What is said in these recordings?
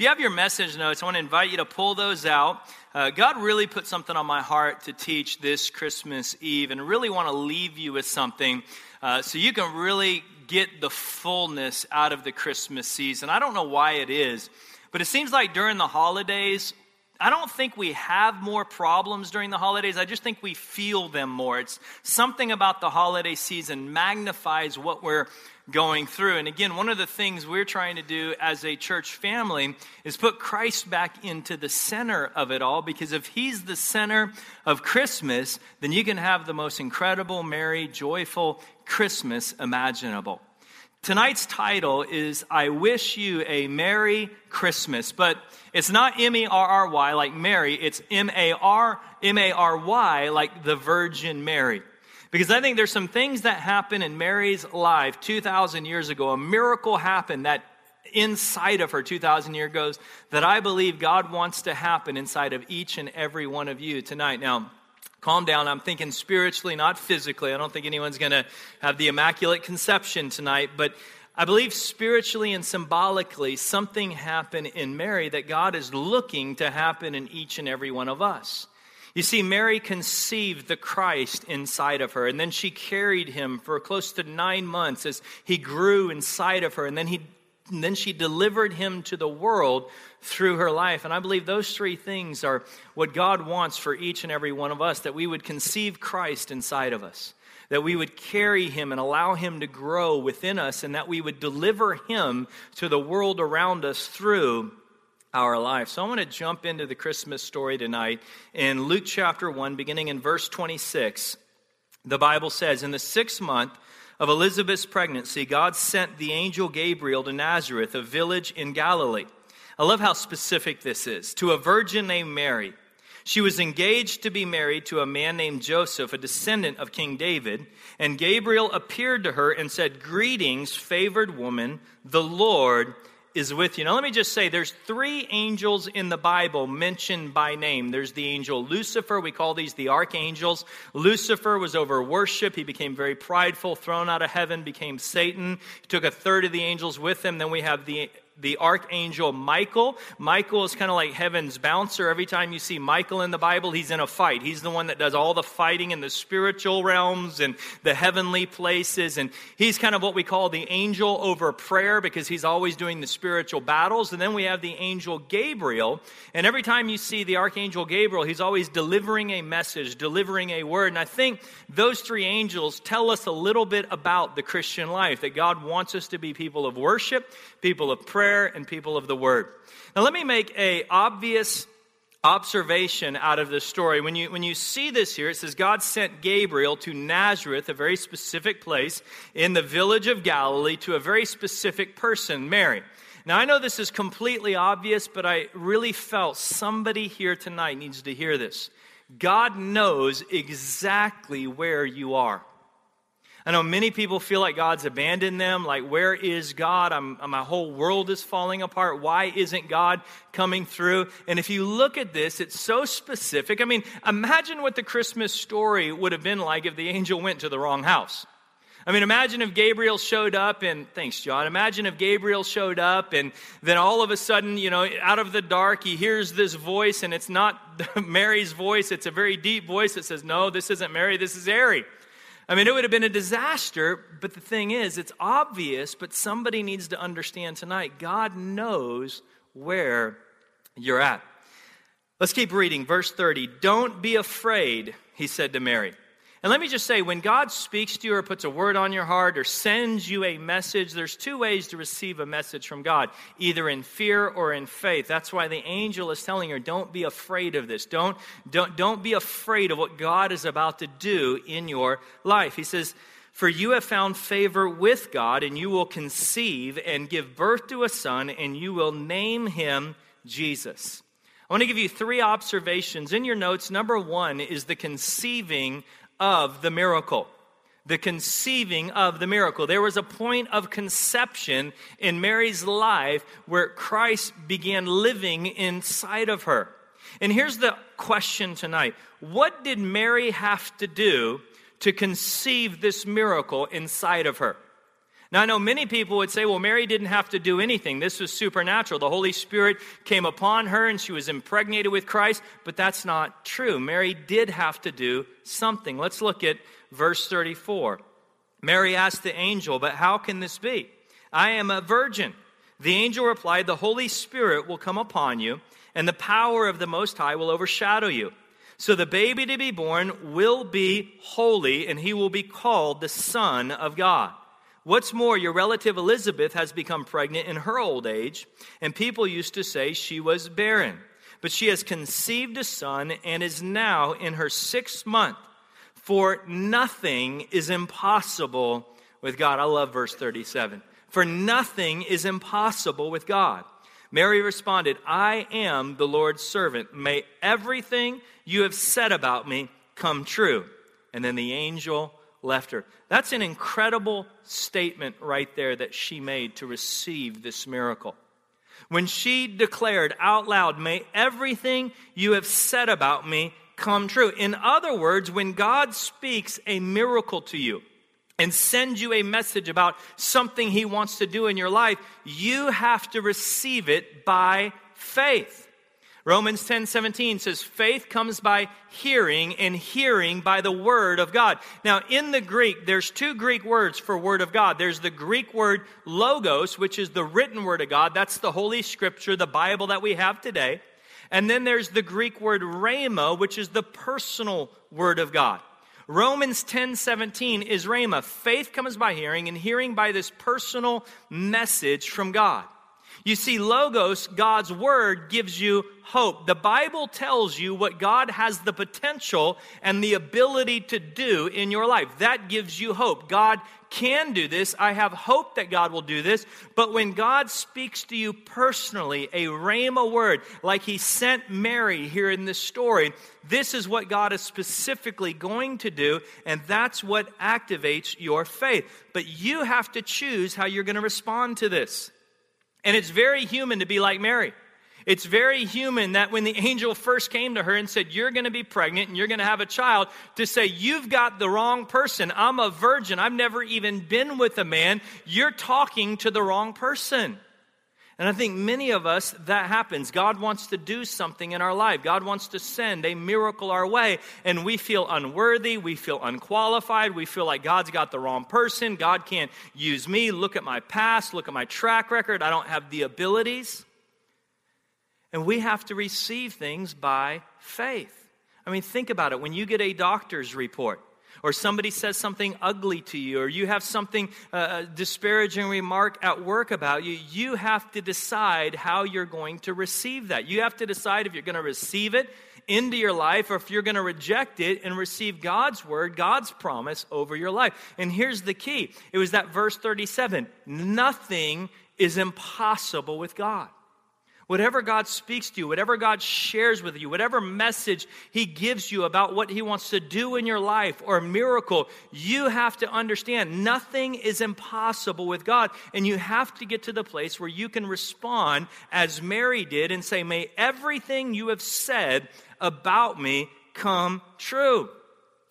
If you have your message notes, I want to invite you to pull those out. Uh, God really put something on my heart to teach this Christmas Eve and really want to leave you with something uh, so you can really get the fullness out of the Christmas season. I don't know why it is, but it seems like during the holidays, I don't think we have more problems during the holidays. I just think we feel them more. It's something about the holiday season magnifies what we're going through. And again, one of the things we're trying to do as a church family is put Christ back into the center of it all because if he's the center of Christmas, then you can have the most incredible, merry, joyful Christmas imaginable. Tonight's title is I Wish You a Merry Christmas, but it's not M E R R Y like Mary, it's M A R M A R Y like the Virgin Mary. Because I think there's some things that happen in Mary's life 2,000 years ago. A miracle happened that inside of her 2,000 years ago that I believe God wants to happen inside of each and every one of you tonight. Now, calm down. I'm thinking spiritually, not physically. I don't think anyone's going to have the immaculate conception tonight, but I believe spiritually and symbolically something happened in Mary that God is looking to happen in each and every one of us. You see, Mary conceived the Christ inside of her, and then she carried him for close to nine months as he grew inside of her, and then, he, and then she delivered him to the world through her life. And I believe those three things are what God wants for each and every one of us that we would conceive Christ inside of us, that we would carry him and allow him to grow within us, and that we would deliver him to the world around us through our life. So I want to jump into the Christmas story tonight in Luke chapter 1, beginning in verse 26. The Bible says, In the sixth month of Elizabeth's pregnancy, God sent the angel Gabriel to Nazareth, a village in Galilee. I love how specific this is to a virgin named Mary. She was engaged to be married to a man named Joseph, a descendant of King David. And Gabriel appeared to her and said, Greetings, favored woman, the Lord is with you. Now, let me just say there's three angels in the Bible mentioned by name. There's the angel Lucifer. We call these the archangels. Lucifer was over worship. He became very prideful, thrown out of heaven, became Satan. He took a third of the angels with him. Then we have the the archangel Michael. Michael is kind of like heaven's bouncer. Every time you see Michael in the Bible, he's in a fight. He's the one that does all the fighting in the spiritual realms and the heavenly places. And he's kind of what we call the angel over prayer because he's always doing the spiritual battles. And then we have the angel Gabriel. And every time you see the archangel Gabriel, he's always delivering a message, delivering a word. And I think those three angels tell us a little bit about the Christian life that God wants us to be people of worship, people of prayer prayer and people of the word. Now, let me make a obvious observation out of this story. When you, when you see this here, it says God sent Gabriel to Nazareth, a very specific place in the village of Galilee, to a very specific person, Mary. Now, I know this is completely obvious, but I really felt somebody here tonight needs to hear this. God knows exactly where you are. I know many people feel like God's abandoned them. Like, where is God? I'm, my whole world is falling apart. Why isn't God coming through? And if you look at this, it's so specific. I mean, imagine what the Christmas story would have been like if the angel went to the wrong house. I mean, imagine if Gabriel showed up and, thanks, John. Imagine if Gabriel showed up and then all of a sudden, you know, out of the dark, he hears this voice and it's not Mary's voice. It's a very deep voice that says, No, this isn't Mary, this is Harry. I mean, it would have been a disaster, but the thing is, it's obvious, but somebody needs to understand tonight God knows where you're at. Let's keep reading. Verse 30. Don't be afraid, he said to Mary. And let me just say, when God speaks to you or puts a word on your heart or sends you a message, there's two ways to receive a message from God either in fear or in faith. That's why the angel is telling her, don't be afraid of this. Don't, don't, don't be afraid of what God is about to do in your life. He says, For you have found favor with God, and you will conceive and give birth to a son, and you will name him Jesus. I want to give you three observations in your notes. Number one is the conceiving of the miracle. The conceiving of the miracle. There was a point of conception in Mary's life where Christ began living inside of her. And here's the question tonight What did Mary have to do to conceive this miracle inside of her? Now, I know many people would say, well, Mary didn't have to do anything. This was supernatural. The Holy Spirit came upon her and she was impregnated with Christ, but that's not true. Mary did have to do something. Let's look at verse 34. Mary asked the angel, But how can this be? I am a virgin. The angel replied, The Holy Spirit will come upon you, and the power of the Most High will overshadow you. So the baby to be born will be holy, and he will be called the Son of God. What's more, your relative Elizabeth has become pregnant in her old age, and people used to say she was barren. But she has conceived a son and is now in her sixth month. For nothing is impossible with God. I love verse 37. For nothing is impossible with God. Mary responded, I am the Lord's servant. May everything you have said about me come true. And then the angel left her. That's an incredible statement right there that she made to receive this miracle. When she declared out loud, May everything you have said about me come true. In other words, when God speaks a miracle to you, and sends you a message about something he wants to do in your life, you have to receive it by faith. Romans 10 17 says, faith comes by hearing, and hearing by the word of God. Now, in the Greek, there's two Greek words for word of God. There's the Greek word logos, which is the written word of God. That's the Holy Scripture, the Bible that we have today. And then there's the Greek word rhema, which is the personal word of God. Romans 10 17 is rhema. Faith comes by hearing, and hearing by this personal message from God. You see, Logos, God's word, gives you hope. The Bible tells you what God has the potential and the ability to do in your life. That gives you hope. God can do this. I have hope that God will do this. But when God speaks to you personally, a rhema word, like he sent Mary here in this story, this is what God is specifically going to do, and that's what activates your faith. But you have to choose how you're going to respond to this. And it's very human to be like Mary. It's very human that when the angel first came to her and said, You're going to be pregnant and you're going to have a child, to say, You've got the wrong person. I'm a virgin. I've never even been with a man. You're talking to the wrong person. And I think many of us, that happens. God wants to do something in our life. God wants to send a miracle our way, and we feel unworthy. We feel unqualified. We feel like God's got the wrong person. God can't use me. Look at my past. Look at my track record. I don't have the abilities. And we have to receive things by faith. I mean, think about it. When you get a doctor's report, or somebody says something ugly to you, or you have something uh, disparaging remark at work about you, you have to decide how you're going to receive that. You have to decide if you're going to receive it into your life or if you're going to reject it and receive God's word, God's promise over your life. And here's the key it was that verse 37 nothing is impossible with God. Whatever God speaks to you, whatever God shares with you, whatever message He gives you about what He wants to do in your life or a miracle, you have to understand nothing is impossible with God. And you have to get to the place where you can respond as Mary did and say, May everything you have said about me come true.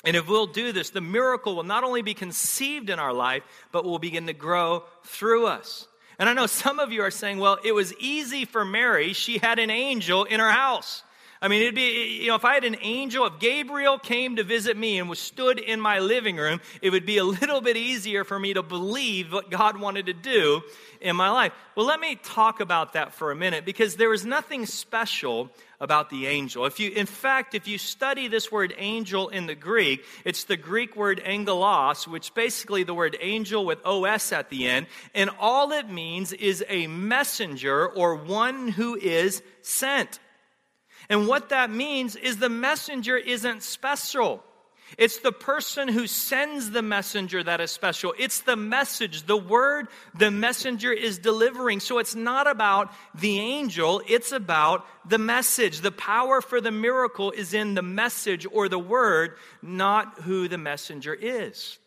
And if we'll do this, the miracle will not only be conceived in our life, but will begin to grow through us. And I know some of you are saying, well, it was easy for Mary. She had an angel in her house. I mean, it'd be, you know, if I had an angel, if Gabriel came to visit me and was stood in my living room, it would be a little bit easier for me to believe what God wanted to do in my life. Well, let me talk about that for a minute because there is nothing special about the angel. If you, in fact, if you study this word angel in the Greek, it's the Greek word angelos, which basically the word angel with os at the end, and all it means is a messenger or one who is sent. And what that means is the messenger isn't special. It's the person who sends the messenger that is special. It's the message, the word the messenger is delivering. So it's not about the angel, it's about the message. The power for the miracle is in the message or the word, not who the messenger is.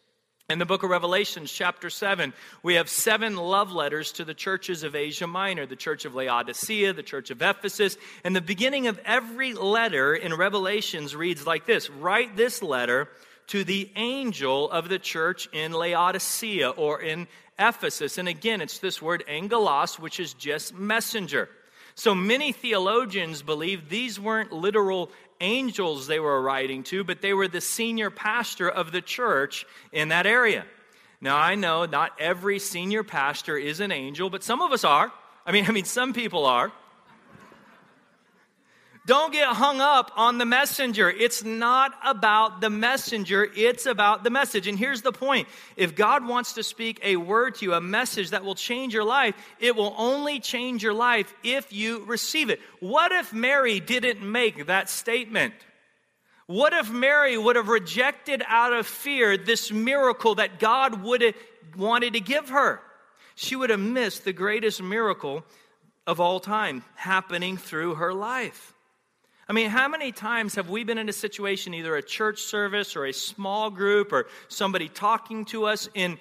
In the book of Revelations, chapter 7, we have seven love letters to the churches of Asia Minor the church of Laodicea, the church of Ephesus. And the beginning of every letter in Revelations reads like this Write this letter to the angel of the church in Laodicea or in Ephesus. And again, it's this word angelos, which is just messenger. So many theologians believe these weren't literal angels they were writing to, but they were the senior pastor of the church in that area. Now, I know not every senior pastor is an angel, but some of us are. I mean, I mean, some people are. Don't get hung up on the messenger. It's not about the messenger, it's about the message. And here's the point if God wants to speak a word to you, a message that will change your life, it will only change your life if you receive it. What if Mary didn't make that statement? What if Mary would have rejected out of fear this miracle that God would have wanted to give her? She would have missed the greatest miracle of all time happening through her life. I mean, how many times have we been in a situation, either a church service or a small group or somebody talking to us, and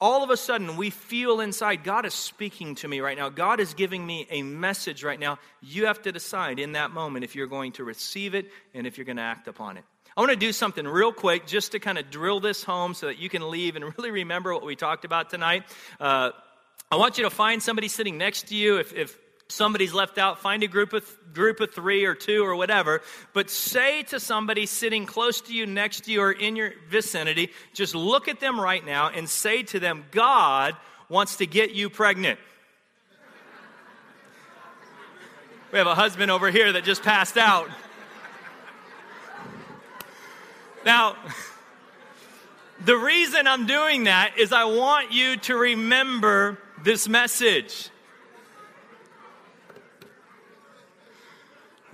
all of a sudden we feel inside, God is speaking to me right now. God is giving me a message right now. You have to decide in that moment if you're going to receive it and if you're going to act upon it. I want to do something real quick just to kind of drill this home so that you can leave and really remember what we talked about tonight. Uh, I want you to find somebody sitting next to you. If, if somebody's left out, find a group of group of 3 or 2 or whatever, but say to somebody sitting close to you, next to you or in your vicinity, just look at them right now and say to them, God wants to get you pregnant. We have a husband over here that just passed out. Now, the reason I'm doing that is I want you to remember this message.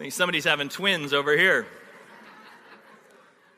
Think somebody's having twins over here.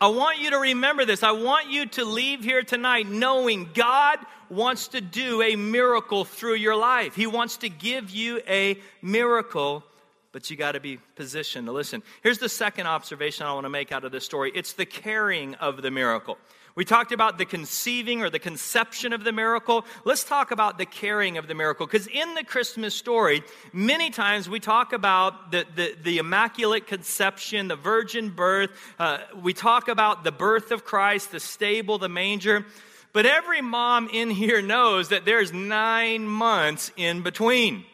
I want you to remember this. I want you to leave here tonight knowing God wants to do a miracle through your life. He wants to give you a miracle, but you got to be positioned to listen. Here's the second observation I want to make out of this story it's the carrying of the miracle. We talked about the conceiving or the conception of the miracle. Let's talk about the carrying of the miracle. Because in the Christmas story, many times we talk about the, the, the immaculate conception, the virgin birth. Uh, we talk about the birth of Christ, the stable, the manger. But every mom in here knows that there's nine months in between.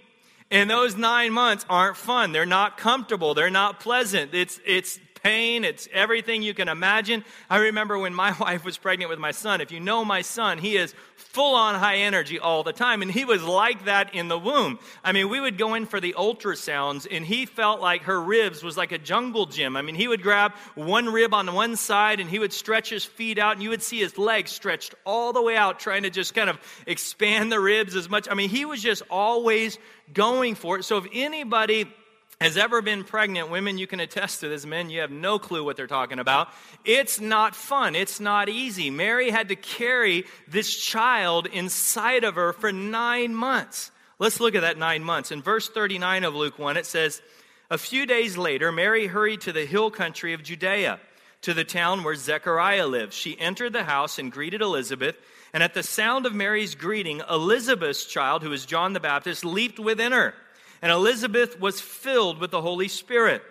And those nine months aren't fun. They're not comfortable. They're not pleasant. It's, it's pain, it's everything you can imagine. I remember when my wife was pregnant with my son. If you know my son, he is full on high energy all the time, and he was like that in the womb. I mean, we would go in for the ultrasounds, and he felt like her ribs was like a jungle gym. I mean, he would grab one rib on one side, and he would stretch his feet out, and you would see his legs stretched all the way out, trying to just kind of expand the ribs as much. I mean, he was just always going for it. So if anybody has ever been pregnant, women, you can attest to this. Men, you have no clue what they're talking about. It's not fun. It's not easy. Mary had to carry this child inside of her for nine months. Let's look at that nine months. In verse 39 of Luke 1, it says, A few days later, Mary hurried to the hill country of Judea, to the town where Zechariah lived. She entered the house and greeted Elizabeth. And at the sound of Mary's greeting, Elizabeth's child, who is John the Baptist, leaped within her. And Elizabeth was filled with the Holy Spirit.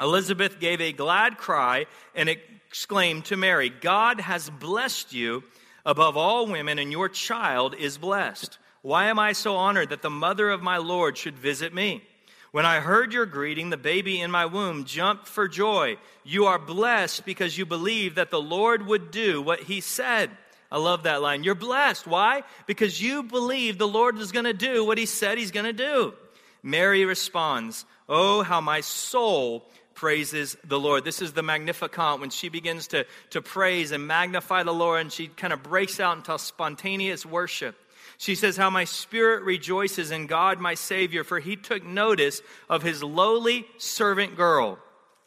Elizabeth gave a glad cry and exclaimed to Mary, God has blessed you above all women, and your child is blessed. Why am I so honored that the mother of my Lord should visit me? When I heard your greeting, the baby in my womb jumped for joy. You are blessed because you believe that the Lord would do what he said. I love that line. You're blessed. Why? Because you believe the Lord is going to do what he said he's going to do. Mary responds, Oh, how my soul praises the Lord. This is the Magnificat when she begins to, to praise and magnify the Lord, and she kind of breaks out into spontaneous worship. She says, How my spirit rejoices in God my Savior, for he took notice of his lowly servant girl.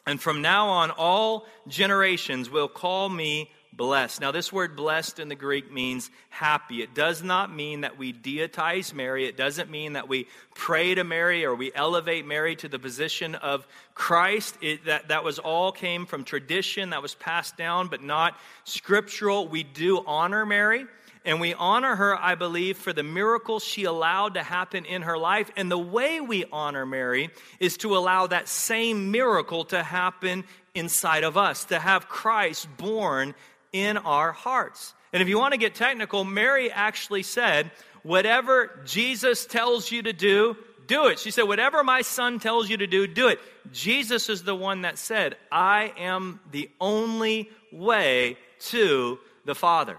And from now on, all generations will call me blessed. Now, this word blessed in the Greek means happy. It does not mean that we deitize Mary. It doesn't mean that we pray to Mary or we elevate Mary to the position of Christ. It, that, that was all came from tradition that was passed down, but not scriptural. We do honor Mary. And we honor her, I believe, for the miracles she allowed to happen in her life. And the way we honor Mary is to allow that same miracle to happen inside of us, to have Christ born in our hearts. And if you want to get technical, Mary actually said, Whatever Jesus tells you to do, do it. She said, Whatever my son tells you to do, do it. Jesus is the one that said, I am the only way to the Father.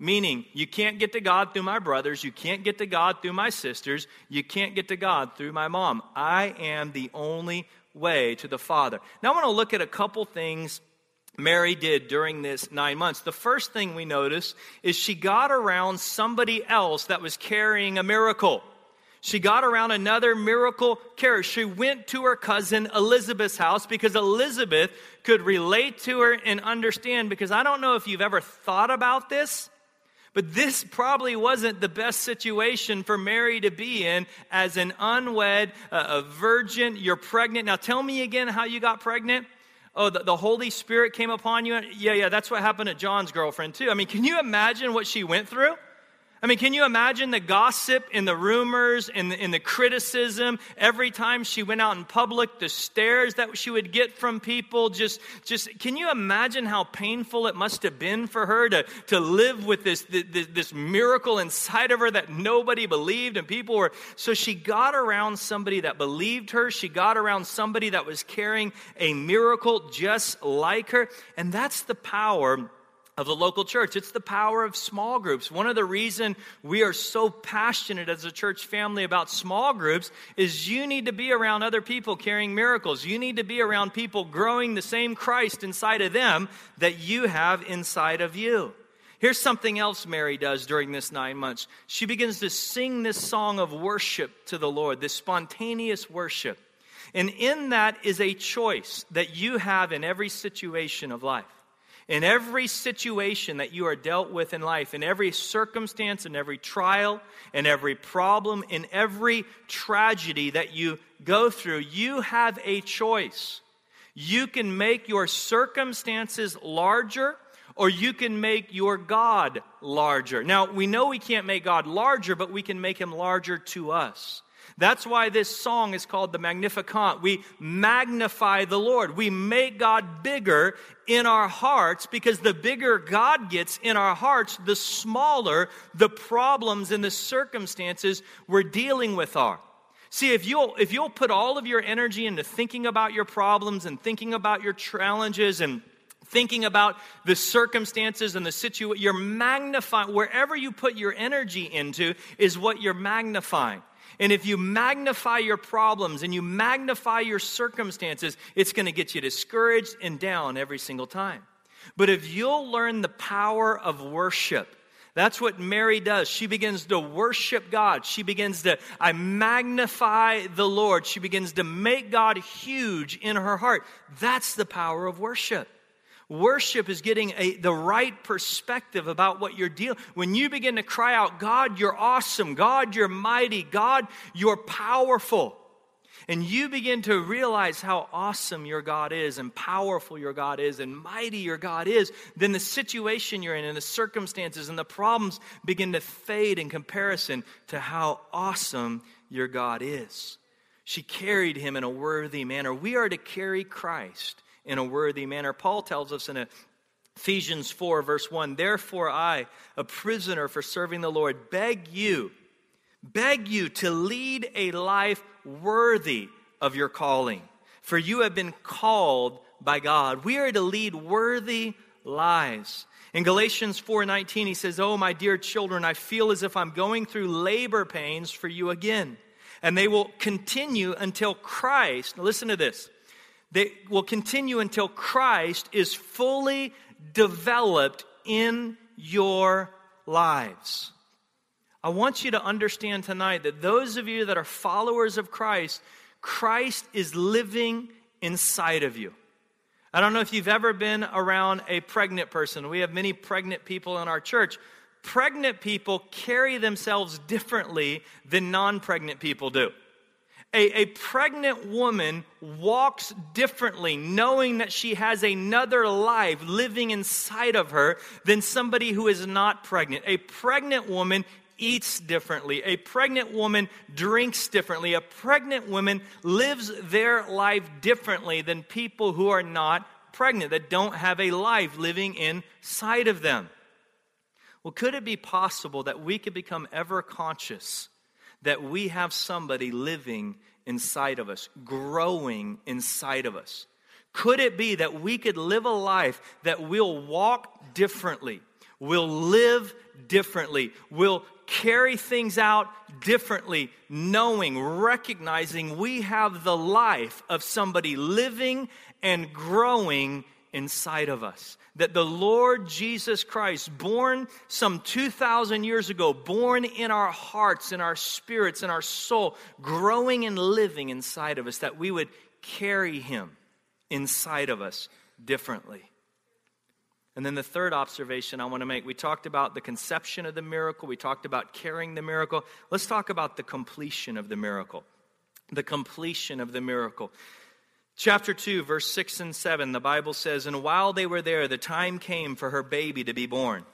Meaning, you can't get to God through my brothers, you can't get to God through my sisters, you can't get to God through my mom. I am the only way to the Father. Now, I want to look at a couple things Mary did during this nine months. The first thing we notice is she got around somebody else that was carrying a miracle. She got around another miracle carrier. She went to her cousin Elizabeth's house because Elizabeth could relate to her and understand. Because I don't know if you've ever thought about this, but this probably wasn't the best situation for Mary to be in as an unwed, uh, a virgin. You're pregnant. Now tell me again how you got pregnant. Oh, the, the Holy Spirit came upon you? Yeah, yeah, that's what happened to John's girlfriend, too. I mean, can you imagine what she went through? I mean, can you imagine the gossip and the rumors and the, and the criticism every time she went out in public, the stares that she would get from people? Just, just can you imagine how painful it must have been for her to, to live with this, this, this miracle inside of her that nobody believed and people were. So she got around somebody that believed her. She got around somebody that was carrying a miracle just like her. And that's the power of the local church. It's the power of small groups. One of the reason we are so passionate as a church family about small groups is you need to be around other people carrying miracles. You need to be around people growing the same Christ inside of them that you have inside of you. Here's something else Mary does during this nine months. She begins to sing this song of worship to the Lord, this spontaneous worship. And in that is a choice that you have in every situation of life. In every situation that you are dealt with in life, in every circumstance, in every trial, in every problem, in every tragedy that you go through, you have a choice. You can make your circumstances larger or you can make your God larger. Now, we know we can't make God larger, but we can make him larger to us. That's why this song is called the Magnificat. We magnify the Lord. We make God bigger in our hearts because the bigger God gets in our hearts, the smaller the problems and the circumstances we're dealing with are. See, if you'll, if you'll put all of your energy into thinking about your problems and thinking about your challenges and thinking about the circumstances and the situation, you're magnifying, wherever you put your energy into is what you're magnifying. And if you magnify your problems and you magnify your circumstances, it's going to get you discouraged and down every single time. But if you'll learn the power of worship, that's what Mary does. She begins to worship God. She begins to, I magnify the Lord. She begins to make God huge in her heart. That's the power of worship. Worship is getting a, the right perspective about what you're dealing. When you begin to cry out, God, you're awesome. God, you're mighty. God, you're powerful. And you begin to realize how awesome your God is, and powerful your God is, and mighty your God is, then the situation you're in, and the circumstances, and the problems begin to fade in comparison to how awesome your God is. She carried him in a worthy manner. We are to carry Christ in a worthy manner. Paul tells us in Ephesians 4, verse 1 Therefore, I, a prisoner for serving the Lord, beg you, beg you to lead a life worthy of your calling. For you have been called by God. We are to lead worthy lives. In Galatians 4:19 he says, "Oh my dear children, I feel as if I'm going through labor pains for you again, and they will continue until Christ." Now listen to this. They will continue until Christ is fully developed in your lives. I want you to understand tonight that those of you that are followers of Christ, Christ is living inside of you. I don't know if you've ever been around a pregnant person. We have many pregnant people in our church. Pregnant people carry themselves differently than non pregnant people do a, a pregnant woman walks differently, knowing that she has another life living inside of her than somebody who is not pregnant. A pregnant woman eats differently. A pregnant woman drinks differently. A pregnant woman lives their life differently than people who are not pregnant, that don't have a life living inside of them. Well, could it be possible that we could become ever conscious that we have somebody living inside of us, growing inside of us? Could it be that we could live a life that will walk differently, will live differently, will carry things out differently, knowing, recognizing we have the life of somebody living and growing inside of us. That the Lord Jesus Christ, born some 2,000 years ago, born in our hearts, in our spirits, in our soul, growing and living inside of us, that we would carry him inside of us differently. And then the third observation I want to make we talked about the conception of the miracle, we talked about carrying the miracle. Let's talk about the completion of the miracle. The completion of the miracle. Chapter 2, verse 6 and 7, the Bible says, And while they were there, the time came for her baby to be born.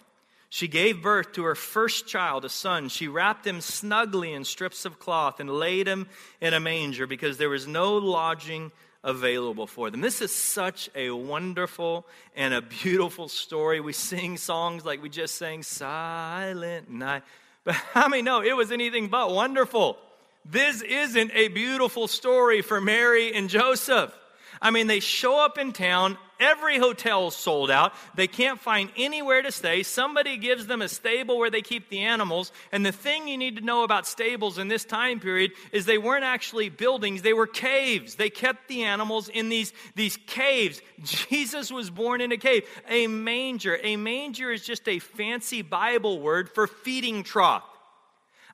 She gave birth to her first child, a son. She wrapped him snugly in strips of cloth and laid him in a manger because there was no lodging available for them. This is such a wonderful and a beautiful story. We sing songs like we just sang, Silent Night. But how many know it was anything but wonderful? This isn't a beautiful story for Mary and Joseph. I mean, they show up in town. Every hotel's sold out. They can't find anywhere to stay. Somebody gives them a stable where they keep the animals. And the thing you need to know about stables in this time period is they weren't actually buildings, they were caves. They kept the animals in these, these caves. Jesus was born in a cave. A manger. A manger is just a fancy Bible word for feeding trough.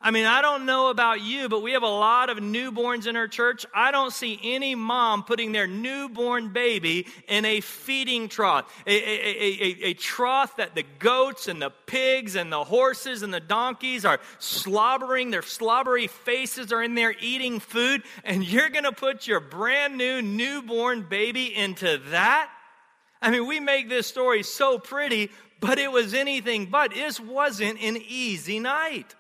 I mean, I don't know about you, but we have a lot of newborns in our church. I don't see any mom putting their newborn baby in a feeding trough, a, a, a, a, trough that the goats and the pigs and the horses and the donkeys are slobbering. Their slobbery faces are in there eating food, and you're going to put your brand new newborn baby into that? I mean, we make this story so pretty, but it was anything but. This wasn't an easy night.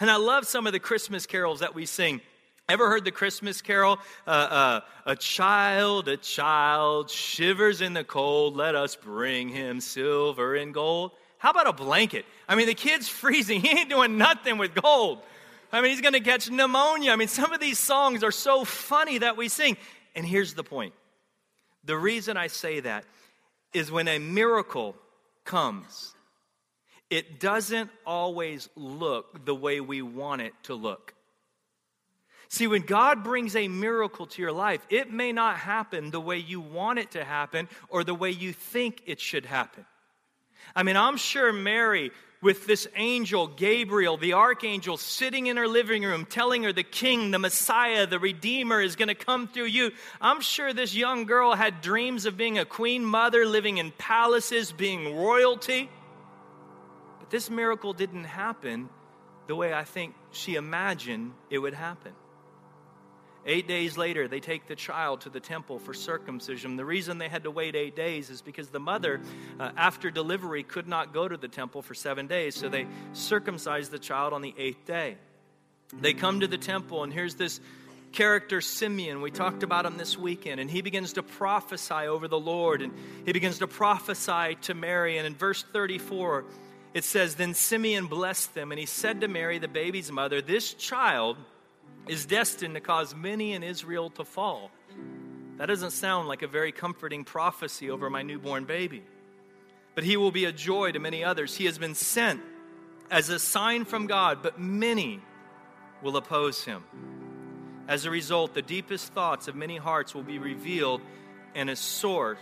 And I love some of the Christmas carols that we sing. Ever heard the Christmas carol? Uh, uh, a child, a child shivers in the cold. Let us bring him silver and gold. How about a blanket? I mean, the kid's freezing. He ain't doing nothing with gold. I mean, he's going to catch pneumonia. I mean, some of these songs are so funny that we sing. And here's the point the reason I say that is when a miracle comes, it doesn't always look the way we want it to look. See, when God brings a miracle to your life, it may not happen the way you want it to happen or the way you think it should happen. I mean, I'm sure Mary, with this angel, Gabriel, the archangel, sitting in her living room, telling her the king, the Messiah, the Redeemer is going to come through you. I'm sure this young girl had dreams of being a queen mother, living in palaces, being royalty. This miracle didn't happen the way I think she imagined it would happen. Eight days later, they take the child to the temple for circumcision. The reason they had to wait eight days is because the mother, uh, after delivery, could not go to the temple for seven days. So they circumcised the child on the eighth day. They come to the temple, and here's this character, Simeon. We talked about him this weekend, and he begins to prophesy over the Lord, and he begins to prophesy to Mary. And in verse 34, it says, Then Simeon blessed them, and he said to Mary, the baby's mother, This child is destined to cause many in Israel to fall. That doesn't sound like a very comforting prophecy over my newborn baby. But he will be a joy to many others. He has been sent as a sign from God, but many will oppose him. As a result, the deepest thoughts of many hearts will be revealed, and a sword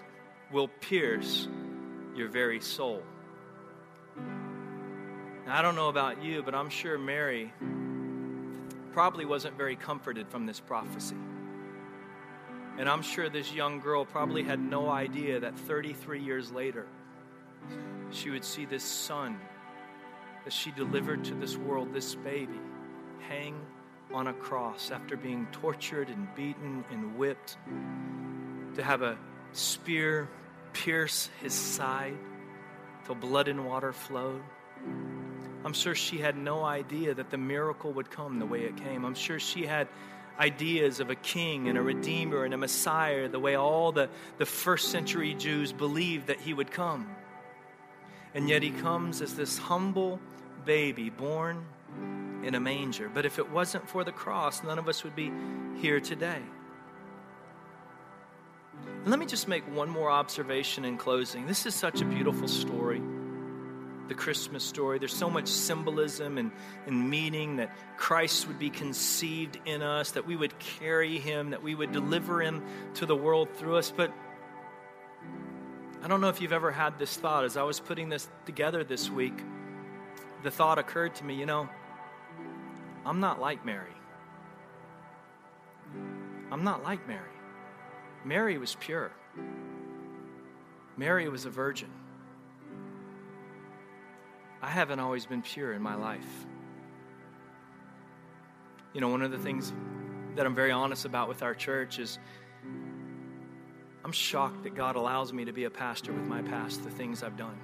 will pierce your very soul. Now, I don't know about you, but I'm sure Mary probably wasn't very comforted from this prophecy. And I'm sure this young girl probably had no idea that 33 years later, she would see this son that she delivered to this world, this baby, hang on a cross after being tortured and beaten and whipped, to have a spear pierce his side till blood and water flowed. I'm sure she had no idea that the miracle would come the way it came. I'm sure she had ideas of a king and a redeemer and a messiah the way all the, the first century Jews believed that he would come. And yet he comes as this humble baby born in a manger. But if it wasn't for the cross, none of us would be here today. Let me just make one more observation in closing. This is such a beautiful story the Christmas story. There's so much symbolism and, and meaning that Christ would be conceived in us, that we would carry him, that we would deliver him to the world through us. But I don't know if you've ever had this thought. As I was putting this together this week, the thought occurred to me you know, I'm not like Mary. I'm not like Mary. Mary was pure, Mary was a virgin. I haven't always been pure in my life. You know, one of the things that I'm very honest about with our church is I'm shocked that God allows me to be a pastor with my past, the things I've done.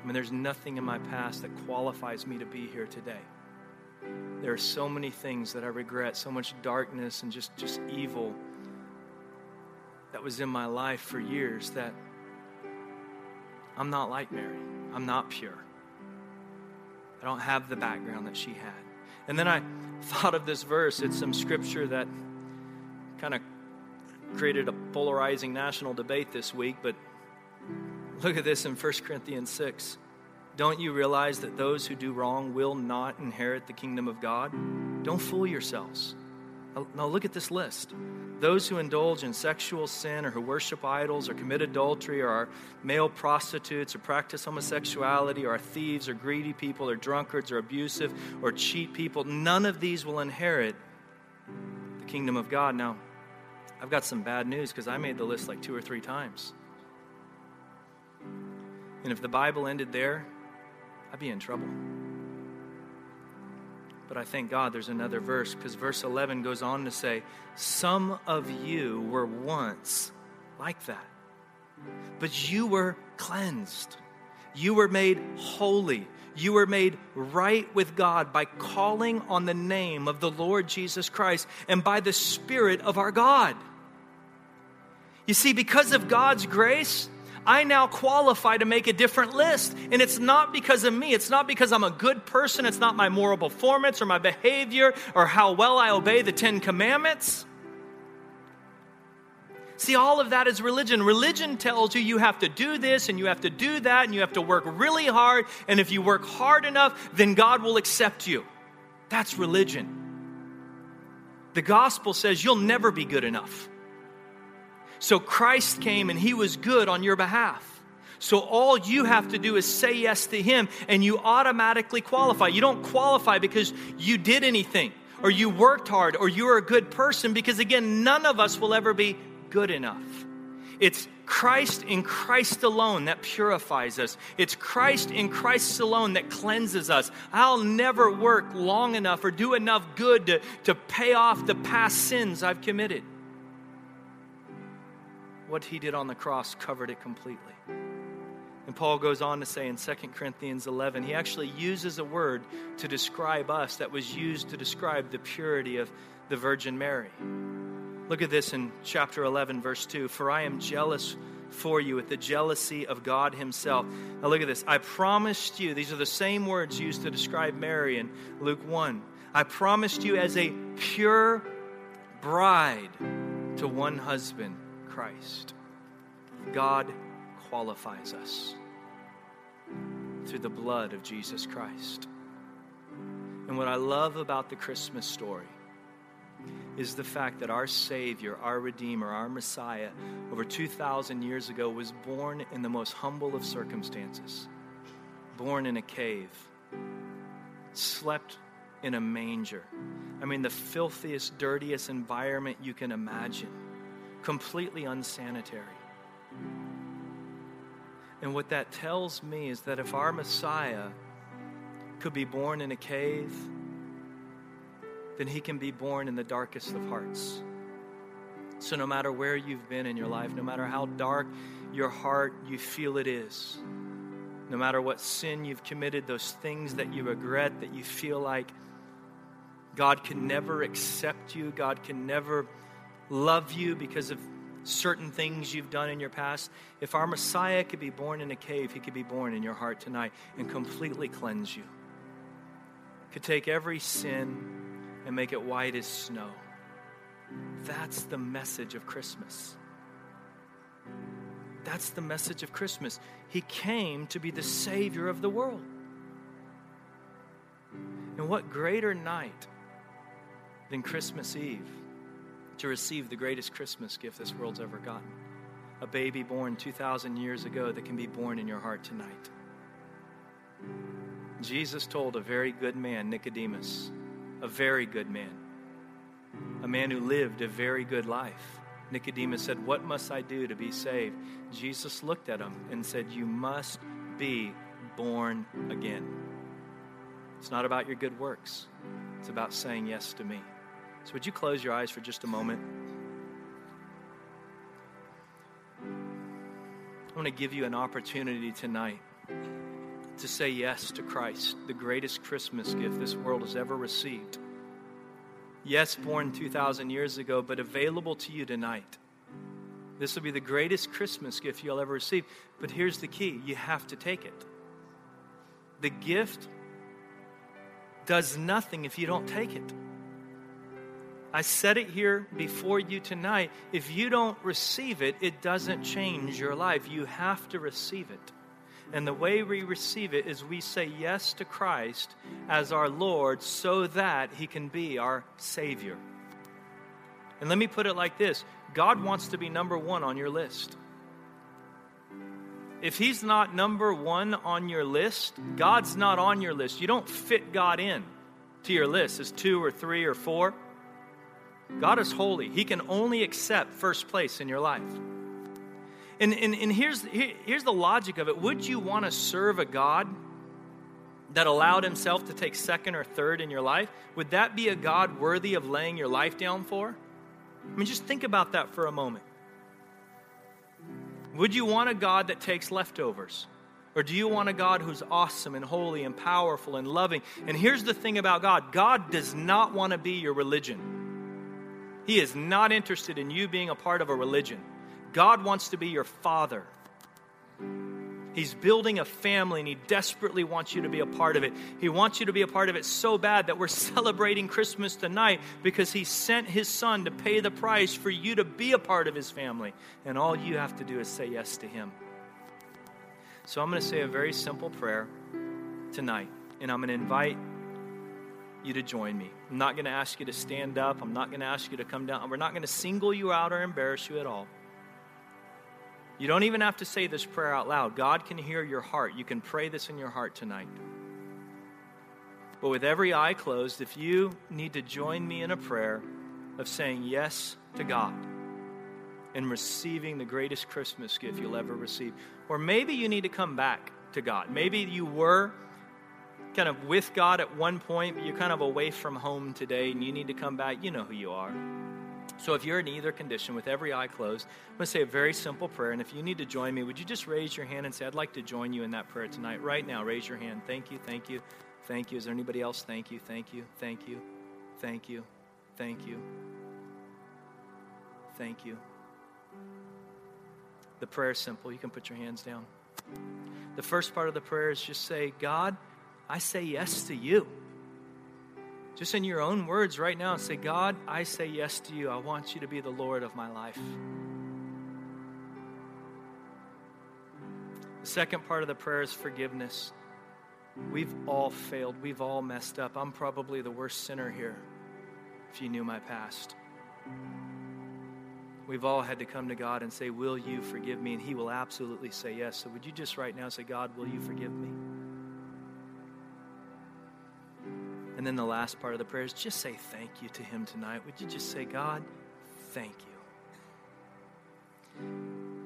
I mean, there's nothing in my past that qualifies me to be here today. There are so many things that I regret, so much darkness and just, just evil that was in my life for years that I'm not like Mary. I'm not pure. I don't have the background that she had. And then I thought of this verse. It's some scripture that kind of created a polarizing national debate this week, but look at this in 1 Corinthians 6. Don't you realize that those who do wrong will not inherit the kingdom of God? Don't fool yourselves. Now, look at this list. Those who indulge in sexual sin or who worship idols or commit adultery or are male prostitutes or practice homosexuality or are thieves or greedy people or drunkards or abusive or cheat people, none of these will inherit the kingdom of God. Now, I've got some bad news because I made the list like two or three times. And if the Bible ended there, I'd be in trouble. But I thank God there's another verse because verse 11 goes on to say, Some of you were once like that, but you were cleansed. You were made holy. You were made right with God by calling on the name of the Lord Jesus Christ and by the Spirit of our God. You see, because of God's grace, I now qualify to make a different list. And it's not because of me. It's not because I'm a good person. It's not my moral performance or my behavior or how well I obey the Ten Commandments. See, all of that is religion. Religion tells you you have to do this and you have to do that and you have to work really hard. And if you work hard enough, then God will accept you. That's religion. The gospel says you'll never be good enough. So Christ came and he was good on your behalf. So all you have to do is say yes to him and you automatically qualify. You don't qualify because you did anything or you worked hard or you're a good person because again, none of us will ever be good enough. It's Christ in Christ alone that purifies us. It's Christ in Christ alone that cleanses us. I'll never work long enough or do enough good to, to pay off the past sins I've committed what he did on the cross covered it completely. And Paul goes on to say in 2 Corinthians 11, he actually uses a word to describe us that was used to describe the purity of the Virgin Mary. Look at this in chapter 11, verse 2 For I am jealous for you with the jealousy of God Himself. Now look at this. I promised you, these are the same words used to describe Mary in Luke 1. I promised you as a pure bride to one husband Christ. God qualifies us through the blood of Jesus Christ. And what I love about the Christmas story is the fact that our Savior, our Redeemer, our Messiah, over 2,000 years ago, was born in the most humble of circumstances, born in a cave, slept in a manger. I mean, the filthiest, dirtiest environment you can imagine completely unsanitary. And what that tells me is that if our Messiah could be born in a cave, then he can be born in the darkest of hearts. So, no matter where you've been in your life, no matter how dark your heart you feel it is, no matter what sin you've committed, those things that you regret, that you feel like God can never accept you. God can never love you because of certain things you've done in your past. If our Messiah could be born in a cave, he could be born in your heart tonight and completely cleanse you. Could take every sin and make it white as snow. That's the message of Christmas. That's the message of Christmas. He came to be the Savior of the world. And what greater night than Christmas Eve to receive the greatest Christmas gift this world's ever gotten? A baby born 2,000 years ago that can be born in your heart tonight. Jesus told a very good man, Nicodemus, a very good man, a man who lived a very good life. Nicodemus said, What must I do to be saved? Jesus looked at him and said, You must be born again. It's not about your good works, it's about saying yes to me. So, would you close your eyes for just a moment? I want to give you an opportunity tonight to say yes to Christ, the greatest Christmas gift this world has ever received. Yes, born 2,000 years ago, but available to you tonight. This will be the greatest Christmas gift you'll ever receive. But here's the key you have to take it. The gift does nothing if you don't take it. I said it here before you tonight. If you don't receive it, it doesn't change your life. You have to receive it. And the way we receive it is we say yes to Christ as our Lord so that he can be our Savior. And let me put it like this God wants to be number one on your list. If he's not number one on your list, God's not on your list. You don't fit God in to your list as two or three or four. God is holy. He can only accept first place in your life. And, and, and here's, here, here's the logic of it. Would you want to serve a God that allowed himself to take second or third in your life? Would that be a God worthy of laying your life down for? I mean, just think about that for a moment. Would you want a God that takes leftovers? Or do you want a God who's awesome and holy and powerful and loving? And here's the thing about God God does not want to be your religion. He is not interested in you being a part of a religion. God wants to be your father. He's building a family and he desperately wants you to be a part of it. He wants you to be a part of it so bad that we're celebrating Christmas tonight because he sent his son to pay the price for you to be a part of his family. And all you have to do is say yes to him. So I'm going to say a very simple prayer tonight, and I'm going to invite you to join me. I'm not going to ask you to stand up. I'm not going to ask you to come down. We're not going to single you out or embarrass you at all. You don't even have to say this prayer out loud. God can hear your heart. You can pray this in your heart tonight. But with every eye closed, if you need to join me in a prayer of saying yes to God and receiving the greatest Christmas gift you'll ever receive, or maybe you need to come back to God. Maybe you were kind of with God at one point, but you're kind of away from home today and you need to come back. You know who you are. So if you're in either condition, with every eye closed, I'm going to say a very simple prayer. And if you need to join me, would you just raise your hand and say, I'd like to join you in that prayer tonight? Right now, raise your hand. Thank you, thank you, thank you. Is there anybody else? Thank you, thank you, thank you, thank you, thank you, thank you. The prayer is simple. You can put your hands down. The first part of the prayer is just say, God, I say yes to you. Just in your own words right now, say, God, I say yes to you. I want you to be the Lord of my life. The second part of the prayer is forgiveness. We've all failed. We've all messed up. I'm probably the worst sinner here if you knew my past. We've all had to come to God and say, Will you forgive me? And He will absolutely say yes. So would you just right now say, God, will you forgive me? And then the last part of the prayer is just say thank you to Him tonight. Would you just say, God, thank you?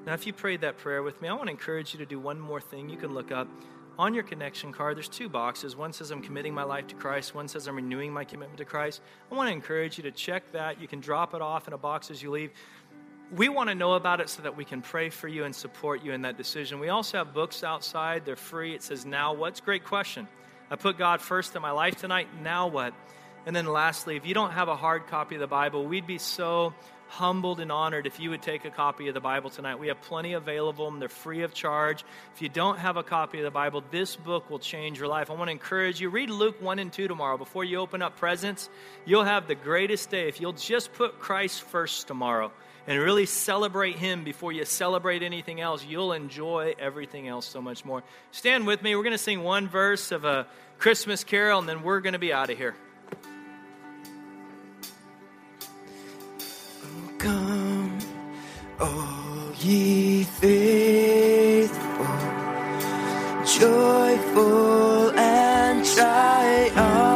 Now, if you prayed that prayer with me, I want to encourage you to do one more thing. You can look up on your connection card, there's two boxes. One says I'm committing my life to Christ, one says I'm renewing my commitment to Christ. I want to encourage you to check that. You can drop it off in a box as you leave. We want to know about it so that we can pray for you and support you in that decision. We also have books outside, they're free. It says, Now What's? Great question. I put God first in my life tonight. Now what? And then lastly, if you don't have a hard copy of the Bible, we'd be so humbled and honored if you would take a copy of the Bible tonight. We have plenty available, and they're free of charge. If you don't have a copy of the Bible, this book will change your life. I want to encourage you read Luke 1 and 2 tomorrow before you open up presents. You'll have the greatest day if you'll just put Christ first tomorrow and really celebrate Him before you celebrate anything else. You'll enjoy everything else so much more. Stand with me. We're going to sing one verse of a Christmas carol, and then we're going to be out of here. come, all ye faithful, joyful and triumphant.